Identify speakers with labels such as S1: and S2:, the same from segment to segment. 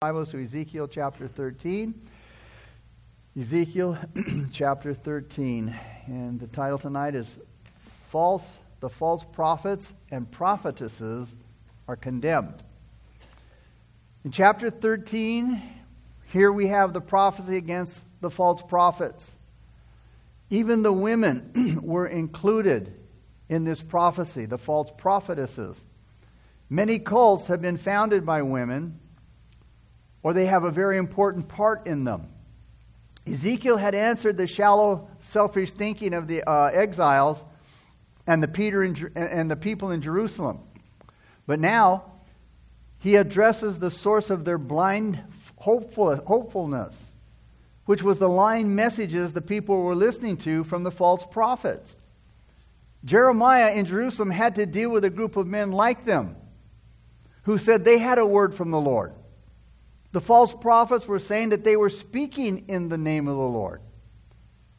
S1: Bibles to Ezekiel chapter 13. Ezekiel chapter 13. And the title tonight is False the false prophets and prophetesses are condemned. In chapter 13, here we have the prophecy against the false prophets. Even the women were included in this prophecy, the false prophetesses. Many cults have been founded by women or they have a very important part in them. Ezekiel had answered the shallow, selfish thinking of the uh, exiles and the, Peter in, and the people in Jerusalem. But now, he addresses the source of their blind hopeful, hopefulness, which was the lying messages the people were listening to from the false prophets. Jeremiah in Jerusalem had to deal with a group of men like them who said they had a word from the Lord. The false prophets were saying that they were speaking in the name of the Lord,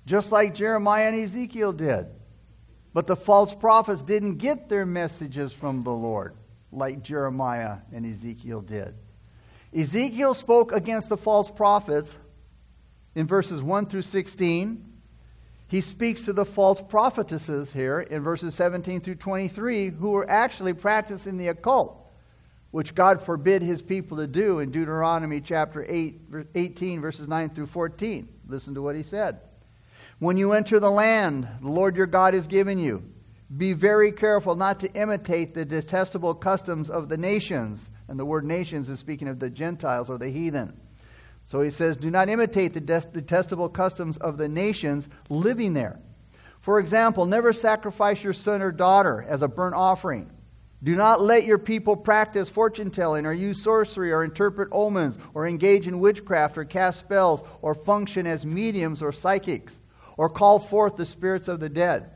S1: just like Jeremiah and Ezekiel did. But the false prophets didn't get their messages from the Lord like Jeremiah and Ezekiel did. Ezekiel spoke against the false prophets in verses 1 through 16. He speaks to the false prophetesses here in verses 17 through 23 who were actually practicing the occult which God forbid his people to do in Deuteronomy chapter 8, 18, verses 9 through 14. Listen to what he said. When you enter the land the Lord your God has given you, be very careful not to imitate the detestable customs of the nations. And the word nations is speaking of the Gentiles or the heathen. So he says, Do not imitate the detestable customs of the nations living there. For example, never sacrifice your son or daughter as a burnt offering do not let your people practice fortune telling or use sorcery or interpret omens or engage in witchcraft or cast spells or function as mediums or psychics or call forth the spirits of the dead.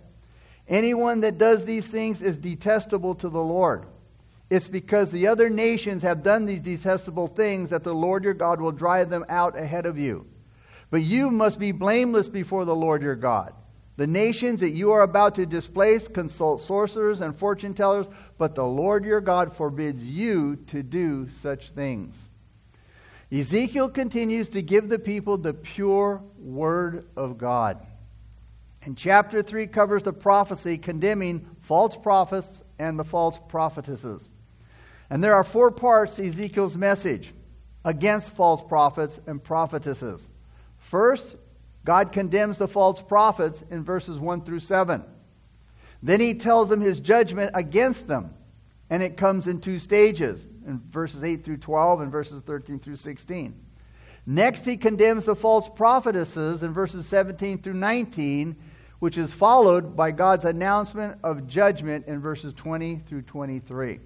S1: Anyone that does these things is detestable to the Lord. It's because the other nations have done these detestable things that the Lord your God will drive them out ahead of you. But you must be blameless before the Lord your God. The nations that you are about to displace consult sorcerers and fortune tellers, but the Lord your God forbids you to do such things. Ezekiel continues to give the people the pure word of God. And chapter 3 covers the prophecy condemning false prophets and the false prophetesses. And there are four parts to Ezekiel's message against false prophets and prophetesses. First, God condemns the false prophets in verses 1 through 7. Then he tells them his judgment against them. And it comes in two stages in verses 8 through 12 and verses 13 through 16. Next, he condemns the false prophetesses in verses 17 through 19, which is followed by God's announcement of judgment in verses 20 through 23.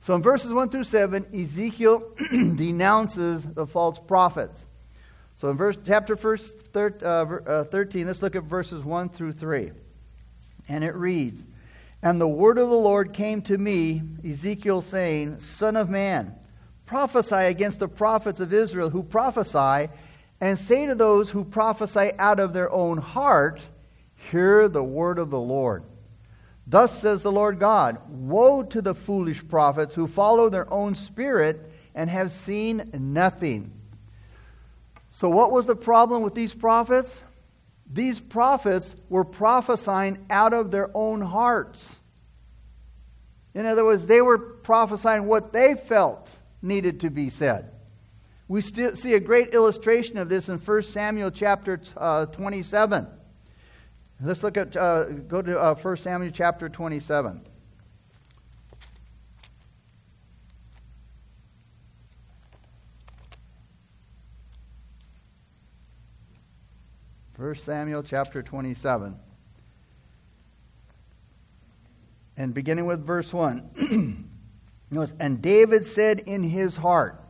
S1: So in verses 1 through 7, Ezekiel denounces the false prophets. So in verse, chapter first, thir, uh, uh, 13, let's look at verses 1 through 3. And it reads And the word of the Lord came to me, Ezekiel, saying, Son of man, prophesy against the prophets of Israel who prophesy, and say to those who prophesy out of their own heart, Hear the word of the Lord. Thus says the Lord God Woe to the foolish prophets who follow their own spirit and have seen nothing. So, what was the problem with these prophets? These prophets were prophesying out of their own hearts. In other words, they were prophesying what they felt needed to be said. We see a great illustration of this in 1 Samuel chapter uh, 27. Let's look at, uh, go to uh, 1 Samuel chapter 27. 1 Samuel chapter 27. And beginning with verse 1. Notice, and David said in his heart.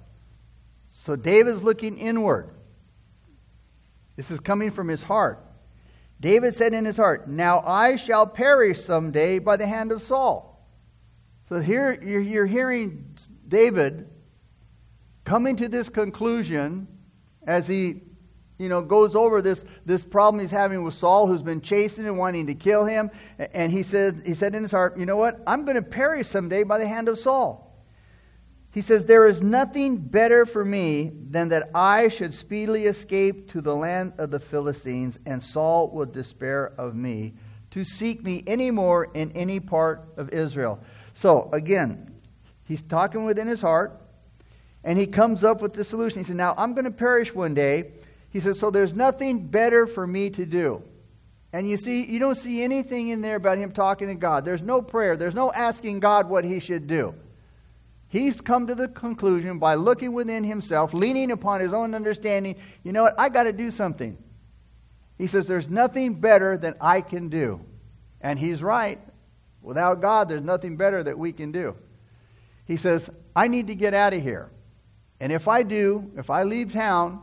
S1: So David's looking inward. This is coming from his heart. David said in his heart, Now I shall perish someday by the hand of Saul. So here you're hearing David coming to this conclusion as he you know, goes over this, this problem he's having with Saul, who's been chasing and wanting to kill him. And he said, he said in his heart, you know what? I'm going to perish someday by the hand of Saul. He says, There is nothing better for me than that I should speedily escape to the land of the Philistines, and Saul will despair of me to seek me any more in any part of Israel. So, again, he's talking within his heart, and he comes up with the solution. He said, Now I'm going to perish one day. He says, So there's nothing better for me to do. And you see, you don't see anything in there about him talking to God. There's no prayer, there's no asking God what he should do. He's come to the conclusion by looking within himself, leaning upon his own understanding, you know what, I got to do something. He says, There's nothing better than I can do. And he's right. Without God, there's nothing better that we can do. He says, I need to get out of here. And if I do, if I leave town,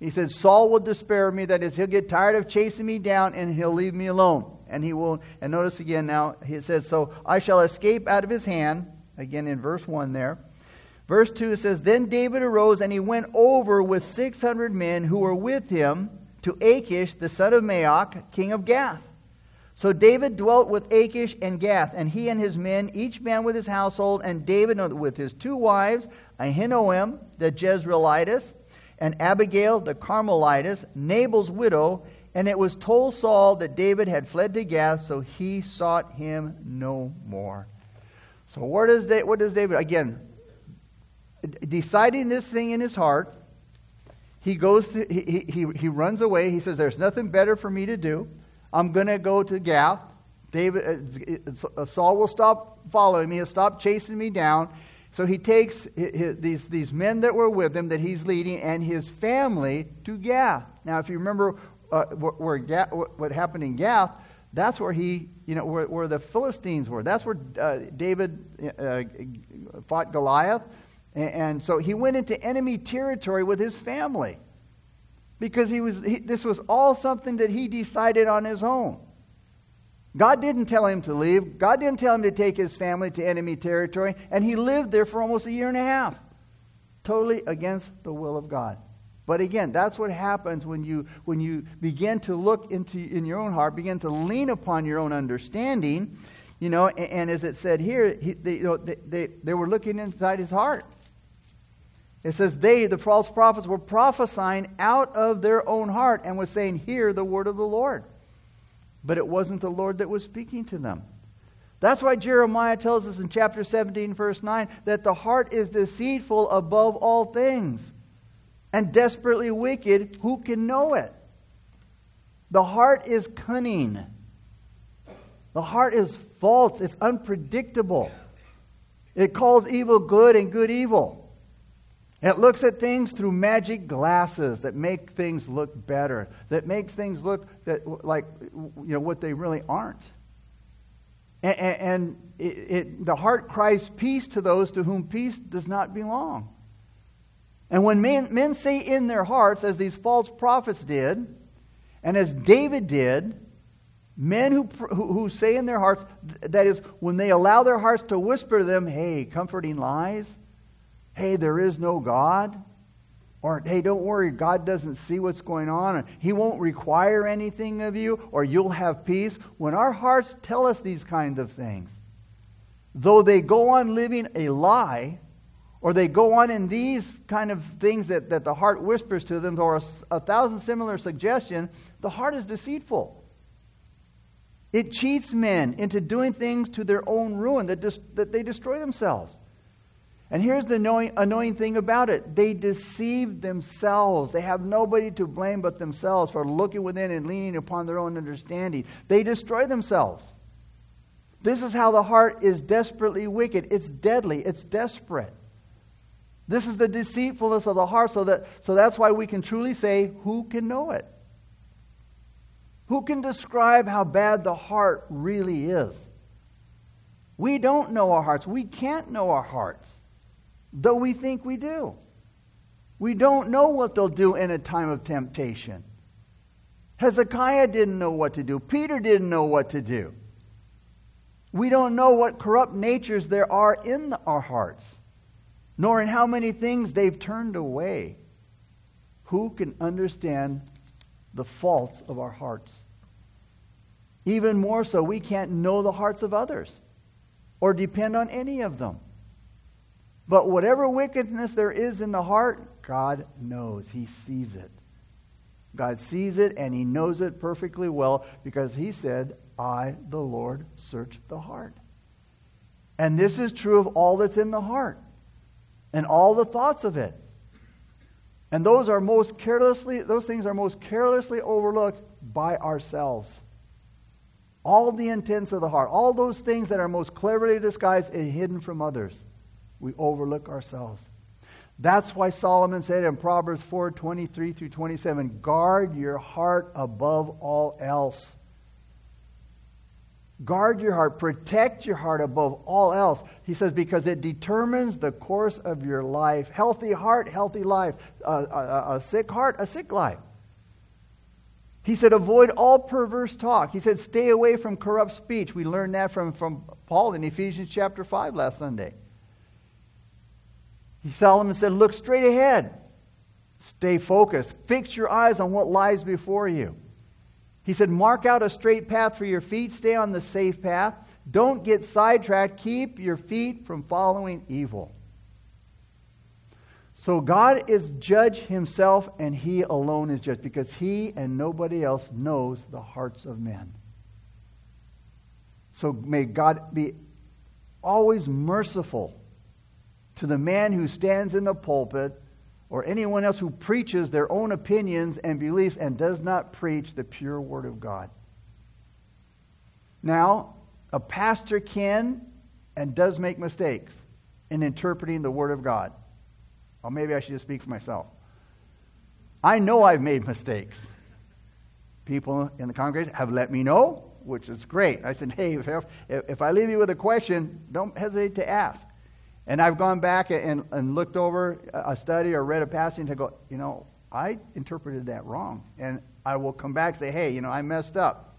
S1: he says, Saul will despair of me. That is, he'll get tired of chasing me down and he'll leave me alone. And he will, and notice again now, he says, So I shall escape out of his hand again in verse 1 there. Verse 2 says, Then David arose and he went over with 600 men who were with him to Achish, the son of Maoch, king of Gath. So David dwelt with Achish and Gath, and he and his men, each man with his household, and David with his two wives, Ahinoam the Jezreelitess, and Abigail the Carmelitess, Nabal's widow. And it was told Saul that David had fled to Gath, so he sought him no more. So where does David, what does David again? Deciding this thing in his heart, he goes to he, he, he runs away. He says, "There's nothing better for me to do. I'm going to go to Gath. David uh, Saul will stop following me. He'll stop chasing me down." So he takes his, these, these men that were with him that he's leading and his family to Gath. Now, if you remember uh, where Gath, what happened in Gath, that's where he, you know, where, where the Philistines were. That's where uh, David uh, fought Goliath. And, and, so he went into enemy territory with his family because he was, he, this was all something that he decided on his own. God didn't tell him to leave. God didn't tell him to take his family to enemy territory. And he lived there for almost a year and a half, totally against the will of God. But again, that's what happens when you, when you begin to look into in your own heart, begin to lean upon your own understanding. You know, and, and as it said here, he, they, you know, they, they, they were looking inside his heart. It says they, the false prophets, were prophesying out of their own heart and was saying, Hear the word of the Lord. But it wasn't the Lord that was speaking to them. That's why Jeremiah tells us in chapter 17, verse 9, that the heart is deceitful above all things and desperately wicked, who can know it? The heart is cunning. The heart is false. It's unpredictable. It calls evil good and good evil. It looks at things through magic glasses that make things look better, that makes things look that, like you know what they really aren't. And, and it, it, the heart cries peace to those to whom peace does not belong. And when men, men say in their hearts, as these false prophets did, and as David did, men who, who, who say in their hearts, that is, when they allow their hearts to whisper to them, hey, comforting lies, hey, there is no God, or hey, don't worry, God doesn't see what's going on, and He won't require anything of you, or you'll have peace. When our hearts tell us these kinds of things, though they go on living a lie, or they go on in these kind of things that, that the heart whispers to them, or a, a thousand similar suggestions, the heart is deceitful. It cheats men into doing things to their own ruin, that, dis, that they destroy themselves. And here's the annoying, annoying thing about it they deceive themselves. They have nobody to blame but themselves for looking within and leaning upon their own understanding. They destroy themselves. This is how the heart is desperately wicked. It's deadly, it's desperate. This is the deceitfulness of the heart, so, that, so that's why we can truly say, Who can know it? Who can describe how bad the heart really is? We don't know our hearts. We can't know our hearts, though we think we do. We don't know what they'll do in a time of temptation. Hezekiah didn't know what to do, Peter didn't know what to do. We don't know what corrupt natures there are in our hearts nor in how many things they've turned away. Who can understand the faults of our hearts? Even more so, we can't know the hearts of others or depend on any of them. But whatever wickedness there is in the heart, God knows. He sees it. God sees it and He knows it perfectly well because He said, I, the Lord, search the heart. And this is true of all that's in the heart and all the thoughts of it. And those are most carelessly, those things are most carelessly overlooked by ourselves. All the intents of the heart, all those things that are most cleverly disguised and hidden from others, we overlook ourselves. That's why Solomon said in Proverbs 4 23 through 27 guard your heart above all else. Guard your heart, protect your heart above all else. He says, because it determines the course of your life. Healthy heart, healthy life. a, a, sick heart, a sick life. He said, avoid all perverse talk. He said, stay away from corrupt speech. We learned that from, from Paul in Ephesians chapter 5 last Sunday. Solomon said, look straight ahead. Stay focused. Fix your eyes on what lies before you. He said, Mark out a straight path for your feet. Stay on the safe path. Don't get sidetracked. Keep your feet from following evil. So God is judge himself, and he alone is judge because he and nobody else knows the hearts of men. So may God be always merciful to the man who stands in the pulpit or anyone else who preaches their own opinions and beliefs and does not preach the pure Word of God. Now, a pastor can and does make mistakes in interpreting the Word of God. Or maybe I should just speak for myself. I know I've made mistakes. People in the congregation have let me know, which is great. I said, hey, if, if I leave you with a question, don't hesitate to ask. And I've gone back and, and looked over a study or read a passage and go, you know, I interpreted that wrong. And I will come back and say, hey, you know, I messed up.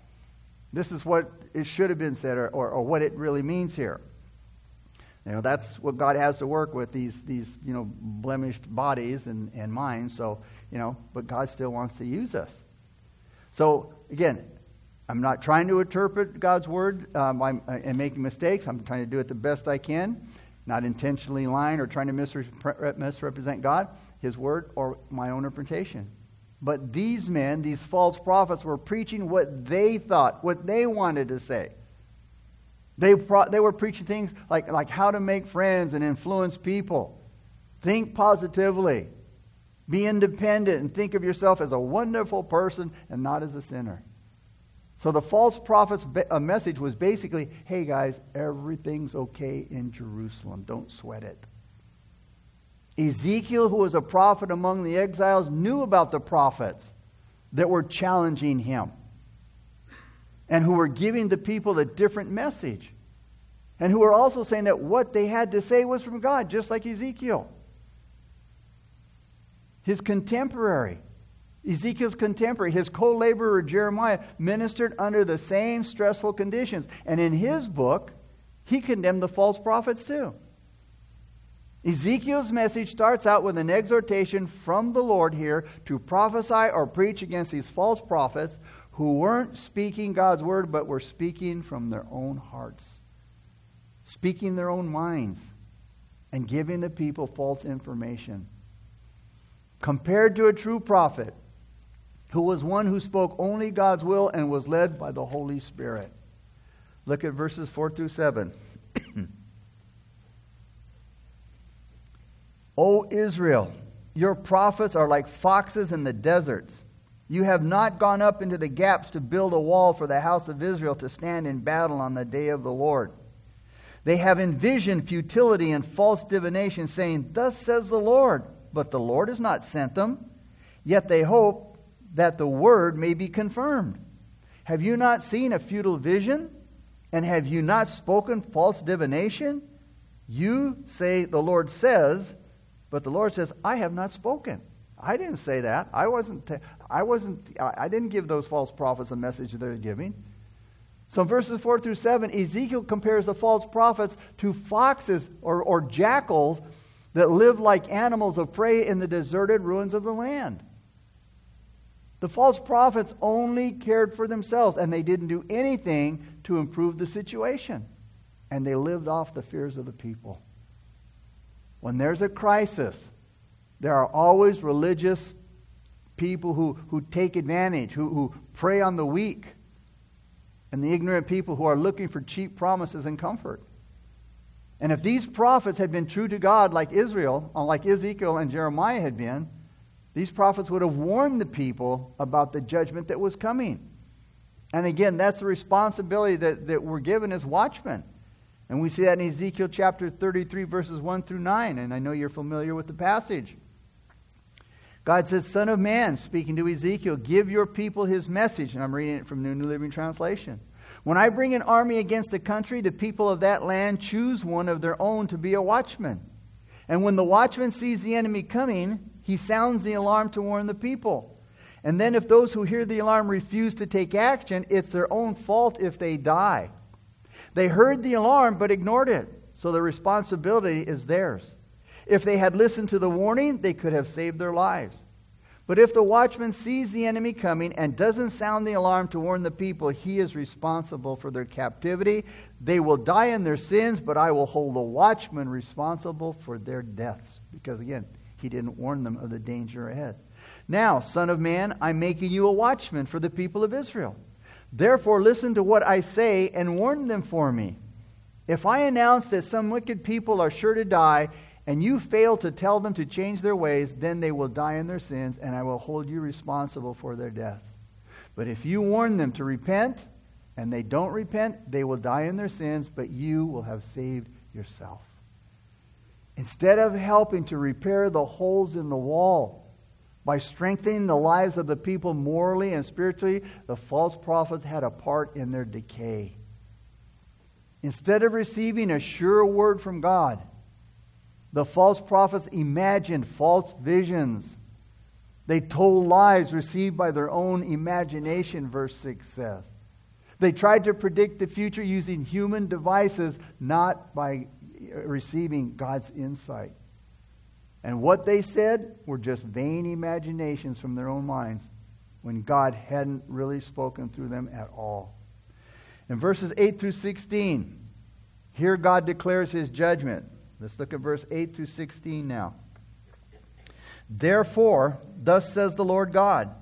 S1: This is what it should have been said or, or, or what it really means here. You know, that's what God has to work with, these, these you know, blemished bodies and, and minds. So, you know, but God still wants to use us. So, again, I'm not trying to interpret God's word um, and making mistakes. I'm trying to do it the best I can not intentionally lying or trying to misrep- misrepresent God, His Word, or my own interpretation. But these men, these false prophets, were preaching what they thought, what they wanted to say. They, pro- they were preaching things like, like how to make friends and influence people. Think positively. Be independent and think of yourself as a wonderful person and not as a sinner. So the false prophet's uh, message was basically hey, guys, everything's okay in Jerusalem. Don't sweat it. Ezekiel, who was a prophet among the exiles, knew about the prophets that were challenging him and who were giving the people a different message and who were also saying that what they had to say was from God, just like Ezekiel. His contemporary. Ezekiel's contemporary, his co laborer Jeremiah, ministered under the same stressful conditions. And in his book, he condemned the false prophets too. Ezekiel's message starts out with an exhortation from the Lord here to prophesy or preach against these false prophets who weren't speaking God's word, but were speaking from their own hearts, speaking their own minds, and giving the people false information. Compared to a true prophet, who was one who spoke only God's will and was led by the Holy Spirit. Look at verses 4 through 7. o Israel, your prophets are like foxes in the deserts. You have not gone up into the gaps to build a wall for the house of Israel to stand in battle on the day of the Lord. They have envisioned futility and false divination, saying, Thus says the Lord. But the Lord has not sent them. Yet they hope that the word may be confirmed. Have you not seen a futile vision? And have you not spoken false divination? You say, the Lord says, but the Lord says, I have not spoken. I didn't say that. I wasn't, I wasn't, I didn't give those false prophets a message they're giving. So in verses 4 through 7, Ezekiel compares the false prophets to foxes or, or jackals that live like animals of prey in the deserted ruins of the land. The false prophets only cared for themselves, and they didn't do anything to improve the situation. And they lived off the fears of the people. When there's a crisis, there are always religious people who, who take advantage, who, who prey on the weak, and the ignorant people who are looking for cheap promises and comfort. And if these prophets had been true to God like Israel, like Ezekiel and Jeremiah had been, these prophets would have warned the people about the judgment that was coming. And again, that's the responsibility that, that we're given as watchmen. And we see that in Ezekiel chapter 33, verses 1 through 9. And I know you're familiar with the passage. God says, Son of man, speaking to Ezekiel, give your people his message. And I'm reading it from the New Living Translation. When I bring an army against a country, the people of that land choose one of their own to be a watchman. And when the watchman sees the enemy coming, he sounds the alarm to warn the people. And then, if those who hear the alarm refuse to take action, it's their own fault if they die. They heard the alarm but ignored it, so the responsibility is theirs. If they had listened to the warning, they could have saved their lives. But if the watchman sees the enemy coming and doesn't sound the alarm to warn the people, he is responsible for their captivity. They will die in their sins, but I will hold the watchman responsible for their deaths. Because again, he didn't warn them of the danger ahead. Now, Son of Man, I'm making you a watchman for the people of Israel. Therefore, listen to what I say and warn them for me. If I announce that some wicked people are sure to die, and you fail to tell them to change their ways, then they will die in their sins, and I will hold you responsible for their death. But if you warn them to repent, and they don't repent, they will die in their sins, but you will have saved yourself. Instead of helping to repair the holes in the wall, by strengthening the lives of the people morally and spiritually, the false prophets had a part in their decay. Instead of receiving a sure word from God, the false prophets imagined false visions. They told lies received by their own imagination, verse 6 says. They tried to predict the future using human devices, not by Uh, receiving God's insight. And what they said were just vain imaginations from their own minds when God hadn't really spoken through them at all. In verses 8 through 16, here God declares his judgment. Let's look at verse 8 through 16 now. Therefore, thus says the Lord God,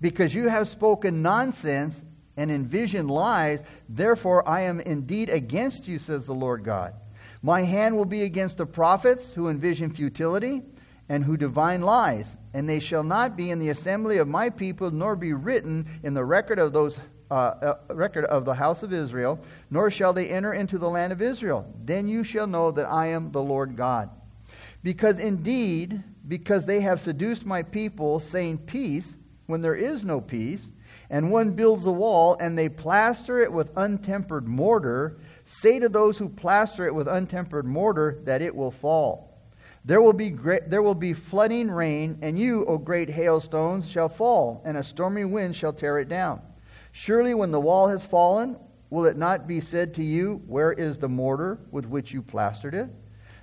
S1: because you have spoken nonsense and envisioned lies, therefore I am indeed against you, says the Lord God. My hand will be against the prophets who envision futility and who divine lies, and they shall not be in the assembly of my people, nor be written in the record of those uh, uh, record of the house of Israel, nor shall they enter into the land of Israel. Then you shall know that I am the Lord God. Because indeed, because they have seduced my people, saying peace, when there is no peace, and one builds a wall, and they plaster it with untempered mortar, Say to those who plaster it with untempered mortar that it will fall. There will be great, there will be flooding rain, and you, O great hailstones, shall fall, and a stormy wind shall tear it down. Surely, when the wall has fallen, will it not be said to you, Where is the mortar with which you plastered it?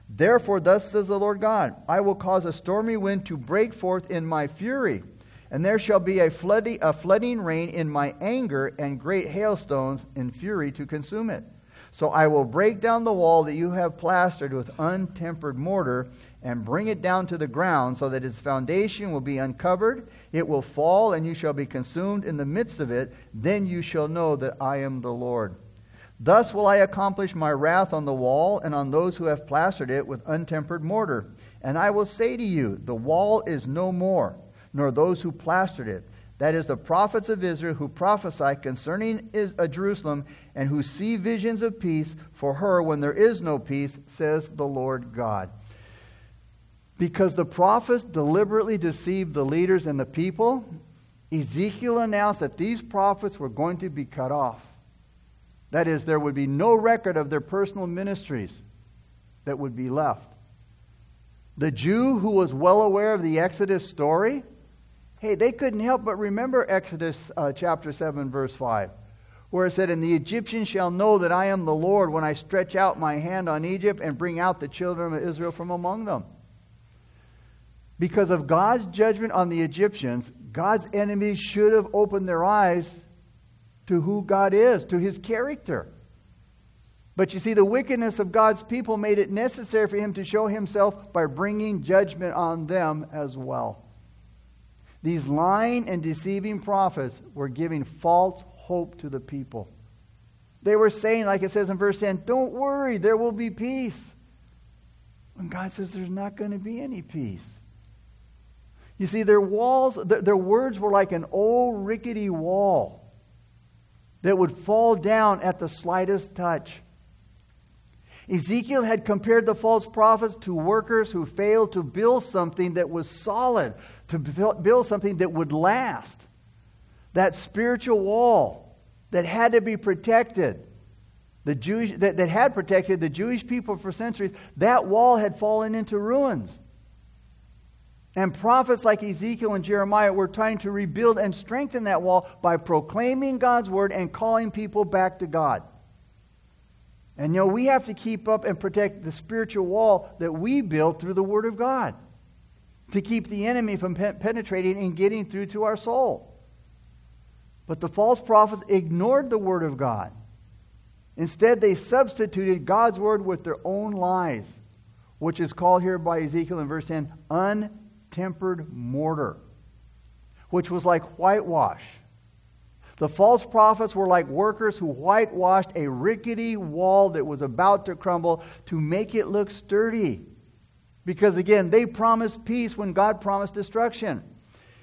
S1: Therefore, thus says the Lord God I will cause a stormy wind to break forth in my fury, and there shall be a a flooding rain in my anger, and great hailstones in fury to consume it. So I will break down the wall that you have plastered with untempered mortar and bring it down to the ground so that its foundation will be uncovered. It will fall, and you shall be consumed in the midst of it. Then you shall know that I am the Lord. Thus will I accomplish my wrath on the wall and on those who have plastered it with untempered mortar. And I will say to you, The wall is no more, nor those who plastered it that is, the prophets of Israel who prophesy concerning uh, Jerusalem and who see visions of peace for her when there is no peace, says the Lord God. Because the prophets deliberately deceived the leaders and the people, Ezekiel announced that these prophets were going to be cut off. That is, there would be no record of their personal ministries that would be left. The Jew who was well aware of the Exodus story Hey, they couldn't help but remember Exodus uh, chapter 7, verse 5, where it said, And the Egyptians shall know that I am the Lord when I stretch out my hand on Egypt and bring out the children of Israel from among them. Because of God's judgment on the Egyptians, God's enemies should have opened their eyes to who God is, to his character. But you see, the wickedness of God's people made it necessary for him to show himself by bringing judgment on them as well. These lying and deceiving prophets were giving false hope to the people. They were saying, like it says in verse 10, don't worry, there will be peace. When God says there's not going to be any peace. You see, their walls, their, their words were like an old rickety wall that would fall down at the slightest touch. Ezekiel had compared the false prophets to workers who failed to build something that was solid, to build something that would last. That spiritual wall that had to be protected, the Jewish, that, that had protected the Jewish people for centuries, that wall had fallen into ruins. And prophets like Ezekiel and Jeremiah were trying to rebuild and strengthen that wall by proclaiming God's word and calling people back to God. And you know, we have to keep up and protect the spiritual wall that we built through the word of God to keep the enemy from penetrating and getting through to our soul. But the false prophets ignored the word of God. Instead, they substituted God's word with their own lies, which is called here by Ezekiel in verse 10 untempered mortar, which was like whitewash. The false prophets were like workers who whitewashed a rickety wall that was about to crumble to make it look sturdy. Because again, they promised peace when God promised destruction.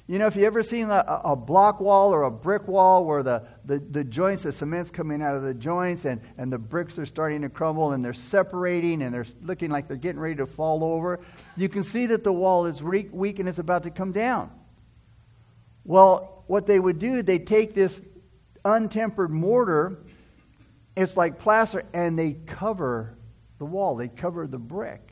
S1: You know, if you ever seen a, a, block wall or a brick wall where the, the, the, joints, the cement's coming out of the joints and, and the bricks are starting to crumble and they're separating and they're looking like they're getting ready to fall over, you can see that the wall is weak and it's about to come down. Well, what they would do, they take this untempered mortar, it's like plaster, and they cover the wall, they cover the brick.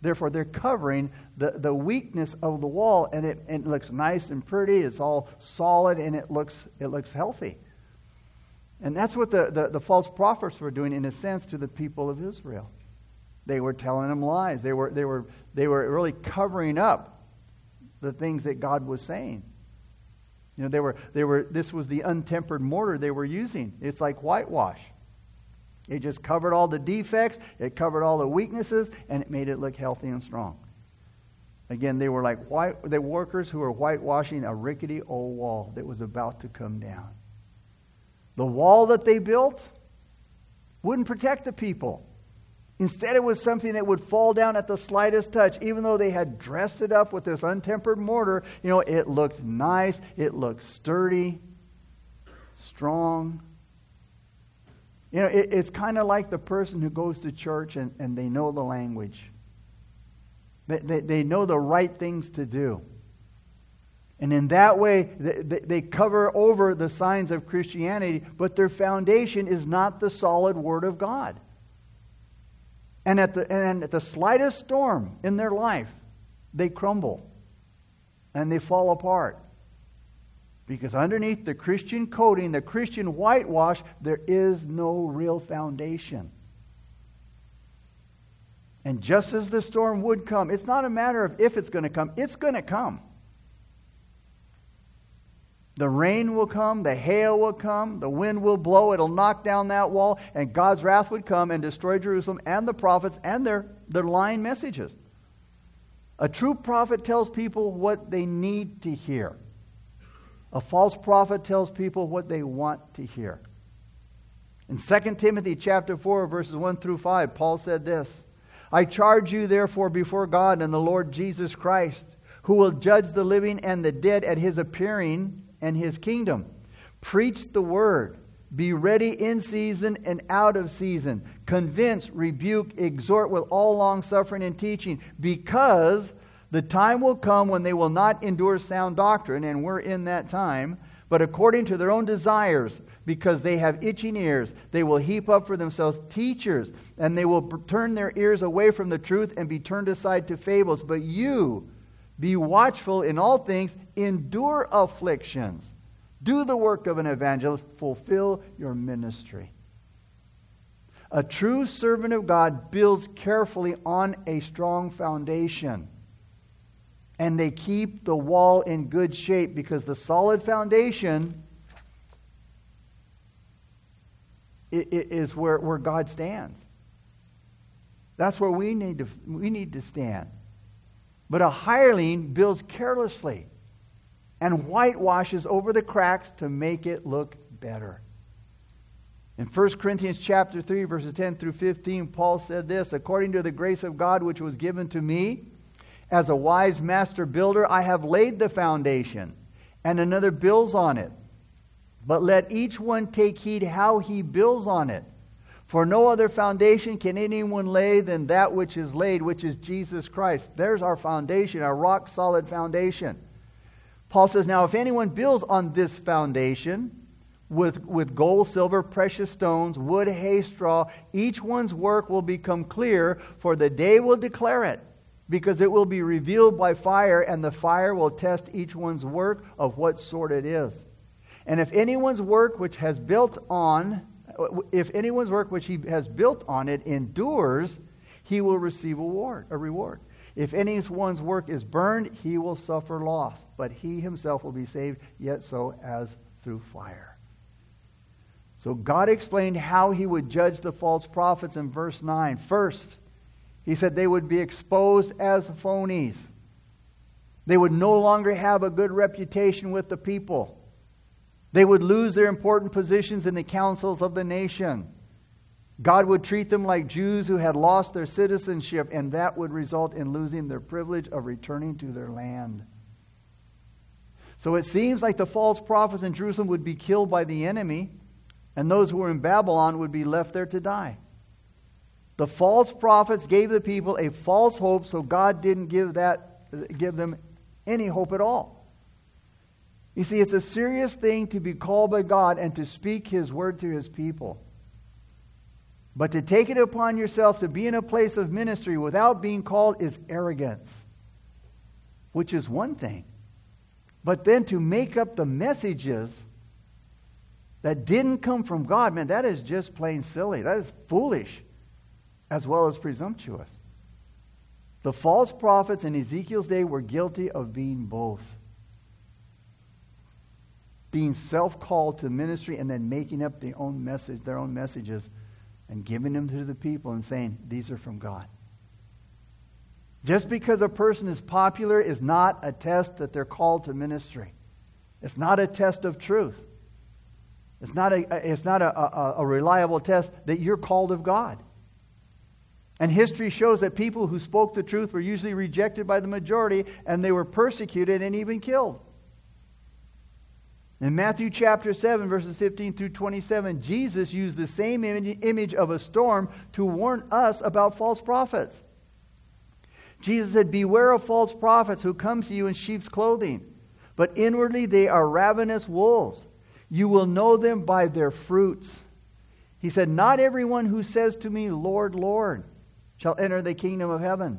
S1: Therefore, they're covering the, the weakness of the wall, and it, it looks nice and pretty. It's all solid, and it looks, it looks healthy. And that's what the, the, the, false prophets were doing, in a sense, to the people of Israel. They were telling them lies. They were, they were, they were really covering up the things that God was saying. You know, they were, they were, this was the untempered mortar they were using. It's like whitewash. It just covered all the defects, it covered all the weaknesses, and it made it look healthy and strong. Again, they were like white, workers who were whitewashing a rickety old wall that was about to come down. The wall that they built wouldn't protect the people. Instead, it was something that would fall down at the slightest touch. Even though they had dressed it up with this untempered mortar, you know, it looked nice, it looked sturdy, strong. You know, it, it's kind of like the person who goes to church and, and they know the language. They, they, they know the right things to do. And in that way, they, they cover over the signs of Christianity, but their foundation is not the solid Word of God. And at the, and at the slightest storm in their life, they crumble and they fall apart. Because underneath the Christian coating, the Christian whitewash, there is no real foundation. And just as the storm would come, it's not a matter of if it's going to come, it's going to come. The rain will come, the hail will come, the wind will blow, it'll knock down that wall, and God's wrath would come and destroy Jerusalem and the prophets and their, their lying messages. A true prophet tells people what they need to hear. A false prophet tells people what they want to hear. In 2 Timothy chapter 4 verses 1 through 5, Paul said this, I charge you therefore before God and the Lord Jesus Christ, who will judge the living and the dead at his appearing and his kingdom. Preach the word. Be ready in season and out of season. Convince, rebuke, exhort with all long suffering and teaching, because the time will come when they will not endure sound doctrine, and we're in that time, but according to their own desires, because they have itching ears, they will heap up for themselves teachers, and they will turn their ears away from the truth and be turned aside to fables. But you, be watchful in all things, endure afflictions, do the work of an evangelist, fulfill your ministry. A true servant of God builds carefully on a strong foundation and they keep the wall in good shape because the solid foundation is where, where God stands. That's where we need, to, we need to stand. But a hireling builds carelessly and whitewashes over the cracks to make it look better. In 1 Corinthians chapter 3 verses 10 through 15 Paul said this, according to the grace of God which was given to me as a wise master builder I have laid the foundation and another builds on it. But let each one take heed how he builds on it. For no other foundation can anyone lay than that which is laid, which is Jesus Christ. There's our foundation, our rock solid foundation. Paul says, Now, if anyone builds on this foundation with, with gold, silver, precious stones, wood, hay, straw, each one's work will become clear, for the day will declare it, because it will be revealed by fire, and the fire will test each one's work of what sort it is. And if anyone's work which has built on, if anyone's work which he has built on it endures, he will receive a reward. A reward. If anyone's work is burned, he will suffer loss, but he himself will be saved, yet so as through fire. So God explained how he would judge the false prophets in verse 9. First, he said they would be exposed as phonies. They would no longer have a good reputation with the people. They would lose their important positions in the councils of the nation. God would treat them like Jews who had lost their citizenship, and that would result in losing their privilege of returning to their land. So it seems like the false prophets in Jerusalem would be killed by the enemy, and those who were in Babylon would be left there to die. The false prophets gave the people a false hope, so God didn't give, that, give them any hope at all. You see, it's a serious thing to be called by God and to speak His word to His people. But to take it upon yourself to be in a place of ministry without being called is arrogance, which is one thing. But then to make up the messages that didn't come from God, man, that is just plain silly. That is foolish as well as presumptuous. The false prophets in Ezekiel's day were guilty of being both being self-called to ministry and then making up their own message, their own messages, and giving them to the people and saying, these are from God. Just because a person is popular is not a test that they're called to ministry. It's not a test of truth. It's not a, it's not a, a, a reliable test that you're called of God. And history shows that people who spoke the truth were usually rejected by the majority and they were persecuted and even killed. In Matthew chapter 7, verses 15 through 27, Jesus used the same image of a storm to warn us about false prophets. Jesus said, Beware of false prophets who come to you in sheep's clothing, but inwardly they are ravenous wolves. You will know them by their fruits. He said, Not everyone who says to me, Lord, Lord, shall enter the kingdom of heaven,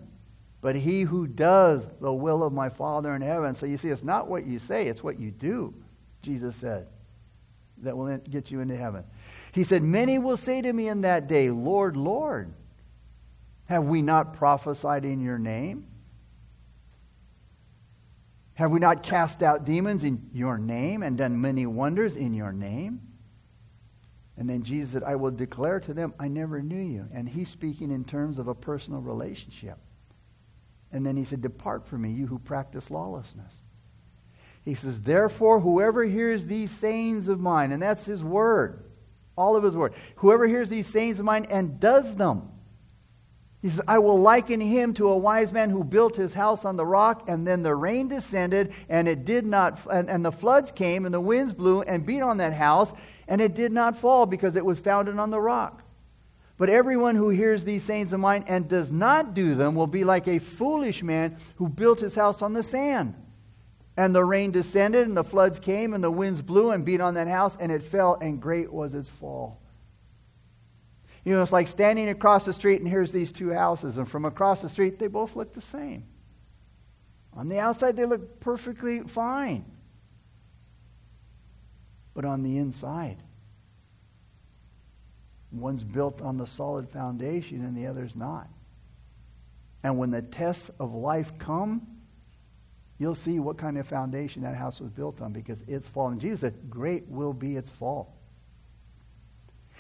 S1: but he who does the will of my Father in heaven. So you see, it's not what you say, it's what you do. Jesus said, that will get you into heaven. He said, Many will say to me in that day, Lord, Lord, have we not prophesied in your name? Have we not cast out demons in your name and done many wonders in your name? And then Jesus said, I will declare to them, I never knew you. And he's speaking in terms of a personal relationship. And then he said, Depart from me, you who practice lawlessness. He says, Therefore, whoever hears these sayings of mine, and that's his word, all of his word, whoever hears these sayings of mine and does them, he says, I will liken him to a wise man who built his house on the rock, and then the rain descended, and it did not, and, and the floods came, and the winds blew and beat on that house, and it did not fall because it was founded on the rock. But everyone who hears these sayings of mine and does not do them will be like a foolish man who built his house on the sand. And the rain descended, and the floods came, and the winds blew and beat on that house, and it fell, and great was its fall. You know, it's like standing across the street, and here's these two houses, and from across the street, they both look the same. On the outside, they look perfectly fine. But on the inside, one's built on the solid foundation, and the other's not. And when the tests of life come, you'll see what kind of foundation that house was built on because it's fallen. Jesus said, Great will be its fall.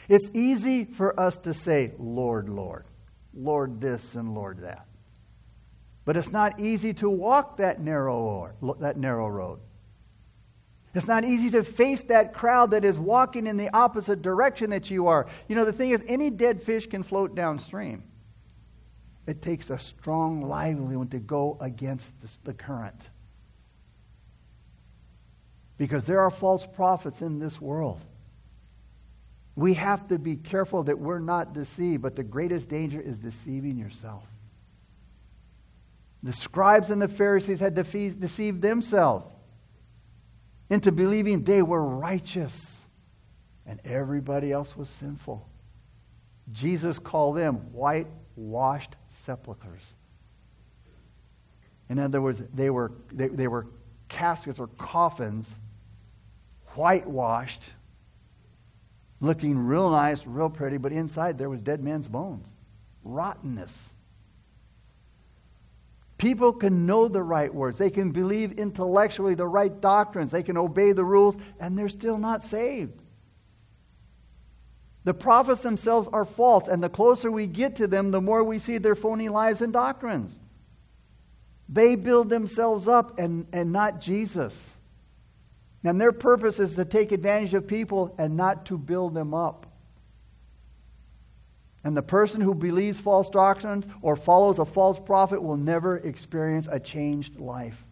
S1: It's easy for us to say, Lord, Lord, Lord this and Lord that. But it's not easy to walk that narrow, or, that narrow road. It's not easy to face that crowd that is walking in the opposite direction that you are. You know, the thing is, any dead fish can float downstream. It takes a strong, lively one to go against the current. Because there are false prophets in this world. We have to be careful that we're not deceived, but the greatest danger is deceiving yourself. The scribes and the Pharisees had deceived themselves into believing they were righteous and everybody else was sinful. Jesus called them whitewashed sepulchres. In other words, they were, they, they were caskets or coffins, whitewashed, looking real nice, real pretty, but inside there was dead man's bones, rottenness. People can know the right words. They can believe intellectually the right doctrines. They can obey the rules, and they're still not saved. The prophets themselves are false, and the closer we get to them, the more we see their phony lives and doctrines. They build themselves up and, and not Jesus. And their purpose is to take advantage of people and not to build them up. And the person who believes false doctrines or follows a false prophet will never experience a changed life.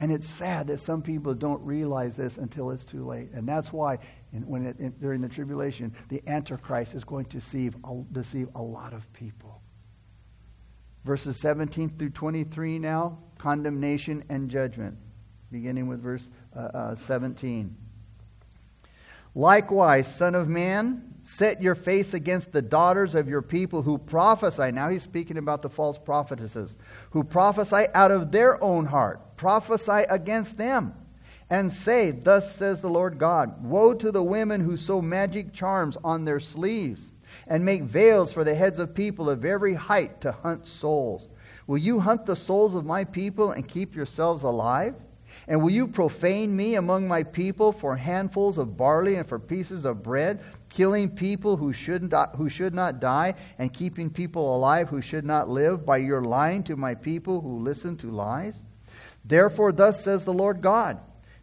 S1: And it's sad that some people don't realize this until it's too late. And that's why, in, when it, in, during the tribulation, the Antichrist is going to deceive, deceive a lot of people. Verses 17 through 23 now condemnation and judgment, beginning with verse uh, uh, 17. Likewise, Son of Man, Set your face against the daughters of your people who prophesy. Now he's speaking about the false prophetesses who prophesy out of their own heart. Prophesy against them and say, Thus says the Lord God Woe to the women who sew magic charms on their sleeves and make veils for the heads of people of every height to hunt souls. Will you hunt the souls of my people and keep yourselves alive? And will you profane me among my people for handfuls of barley and for pieces of bread, killing people who should, not, who should not die, and keeping people alive who should not live, by your lying to my people who listen to lies? Therefore, thus says the Lord God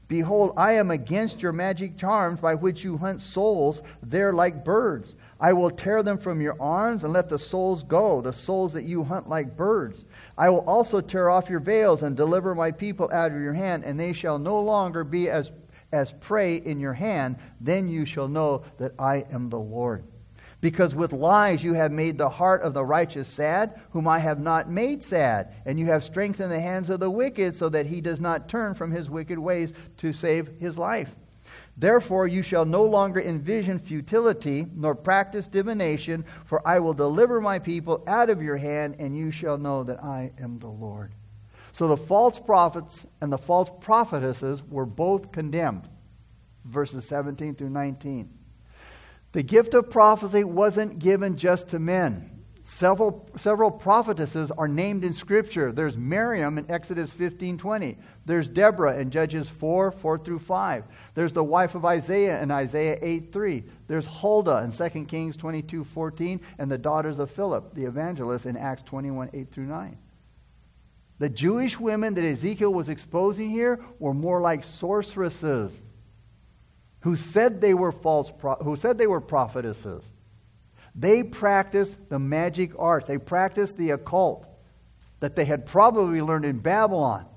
S1: Behold, I am against your magic charms by which you hunt souls there like birds. I will tear them from your arms and let the souls go, the souls that you hunt like birds. I will also tear off your veils and deliver my people out of your hand, and they shall no longer be as, as prey in your hand. Then you shall know that I am the Lord. Because with lies you have made the heart of the righteous sad, whom I have not made sad. And you have strengthened the hands of the wicked, so that he does not turn from his wicked ways to save his life. Therefore, you shall no longer envision futility, nor practice divination, for I will deliver my people out of your hand, and you shall know that I am the Lord. So the false prophets and the false prophetesses were both condemned. Verses 17 through 19. The gift of prophecy wasn't given just to men. Several, several prophetesses are named in Scripture. There's Miriam in Exodus 15:20. There's Deborah in Judges 4, 4 through 5. There's the wife of Isaiah in Isaiah 8 3. There's Huldah in 2 Kings 22:14, and the daughters of Philip, the evangelist, in Acts 21, 8 through 9. The Jewish women that Ezekiel was exposing here were more like sorceresses who said they were false, who said they were prophetesses. They practiced the magic arts, they practiced the occult that they had probably learned in Babylon.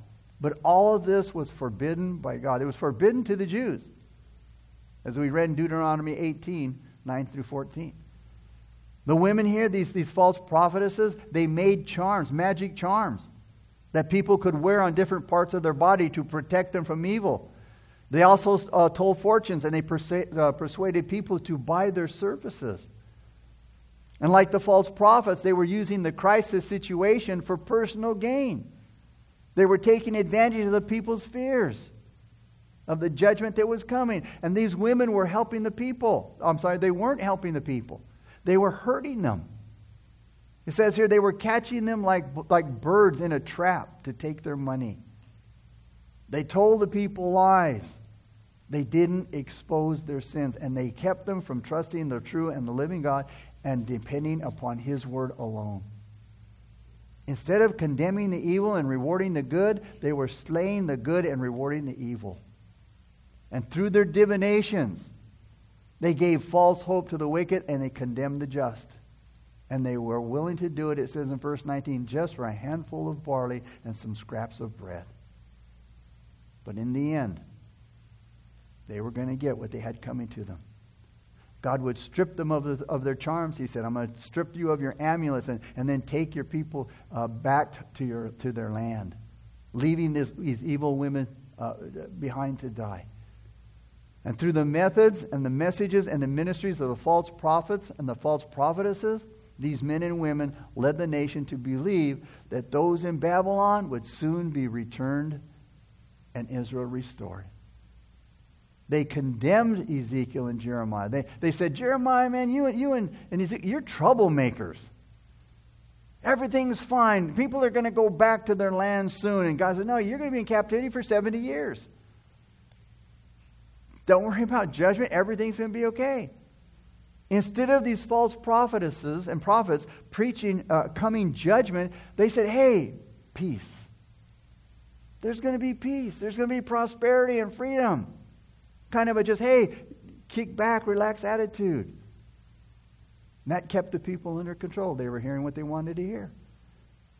S1: But all of this was forbidden by God. It was forbidden to the Jews, as we read in Deuteronomy 18 9 through 14. The women here, these, these false prophetesses, they made charms, magic charms, that people could wear on different parts of their body to protect them from evil. They also uh, told fortunes and they uh, persuaded people to buy their services. And like the false prophets, they were using the crisis situation for personal gain. They were taking advantage of the people's fears of the judgment that was coming. And these women were helping the people. I'm sorry, they weren't helping the people, they were hurting them. It says here they were catching them like, like birds in a trap to take their money. They told the people lies. They didn't expose their sins, and they kept them from trusting the true and the living God and depending upon His word alone. Instead of condemning the evil and rewarding the good, they were slaying the good and rewarding the evil. And through their divinations, they gave false hope to the wicked and they condemned the just. And they were willing to do it, it says in verse 19, just for a handful of barley and some scraps of bread. But in the end, they were going to get what they had coming to them. God would strip them of, the, of their charms, he said. I'm going to strip you of your amulets and, and then take your people uh, back to, your, to their land, leaving this, these evil women uh, behind to die. And through the methods and the messages and the ministries of the false prophets and the false prophetesses, these men and women led the nation to believe that those in Babylon would soon be returned and Israel restored. They condemned Ezekiel and Jeremiah. They, they said, Jeremiah, man, you, and you and, and Ezekiel, you're troublemakers. Everything's fine. People are going to go back to their land soon. And God said, No, you're going to be in captivity for 70 years. Don't worry about judgment. Everything's going to be okay. Instead of these false prophetesses and prophets preaching uh, coming judgment, they said, Hey, peace. There's going to be peace. There's going to be prosperity and freedom kind of a just, hey, kick back, relax attitude. And that kept the people under control. They were hearing what they wanted to hear.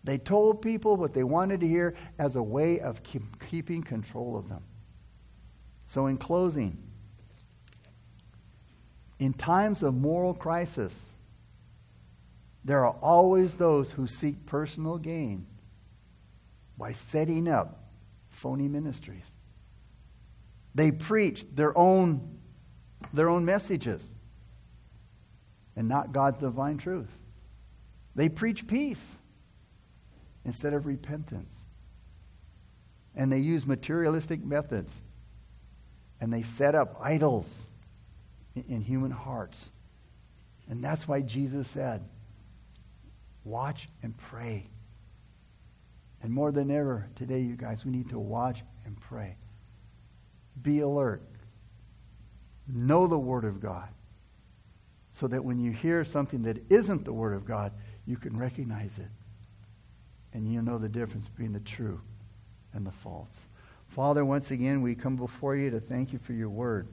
S1: They told people what they wanted to hear as a way of keep, keeping control of them. So, in closing, in times of moral crisis, there are always those who seek personal gain by setting up phony ministries. They preach their own, their own messages and not God's divine truth. They preach peace instead of repentance. And they use materialistic methods. And they set up idols in, human hearts. And that's why Jesus said, watch and pray. And more than ever today, you guys, we need to watch and pray. Be alert. Know the Word of God. So that when you hear something that isn't the Word of God, you can recognize it. And you know the difference between the true and the false. Father, once again, we come before you to thank you for your Word.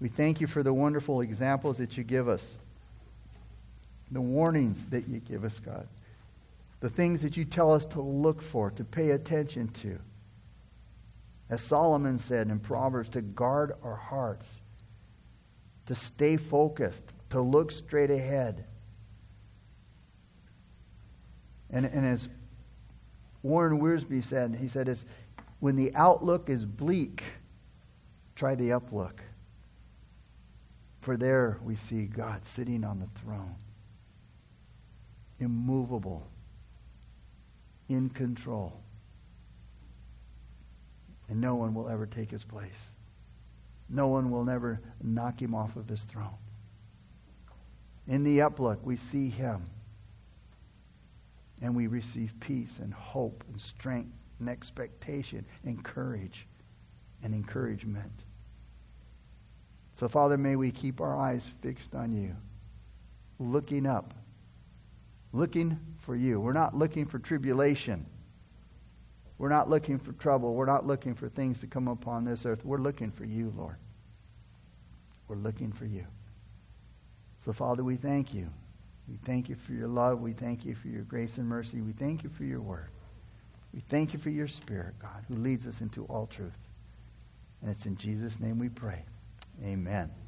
S1: We thank you for the wonderful examples that you give us, the warnings that you give us, God, the things that you tell us to look for, to pay attention to. As Solomon said in Proverbs, to guard our hearts, to stay focused, to look straight ahead. And, and as Warren Wiersbe said, he said, when the outlook is bleak, try the uplook. For there we see God sitting on the throne, immovable, in control and no one will ever take his place. No one will never knock him off of his throne. In the uplook, we see him. And we receive peace and hope and strength and expectation and courage and encouragement. So, Father, may we keep our eyes fixed on you, looking up, looking for you. We're not looking for tribulation. We're not looking for trouble. We're not looking for things to come upon this earth. We're looking for you, Lord. We're looking for you. So, Father, we thank you. We thank you for your love. We thank you for your grace and mercy. We thank you for your word. We thank you for your spirit, God, who leads us into all truth. And it's in Jesus' name we pray. Amen.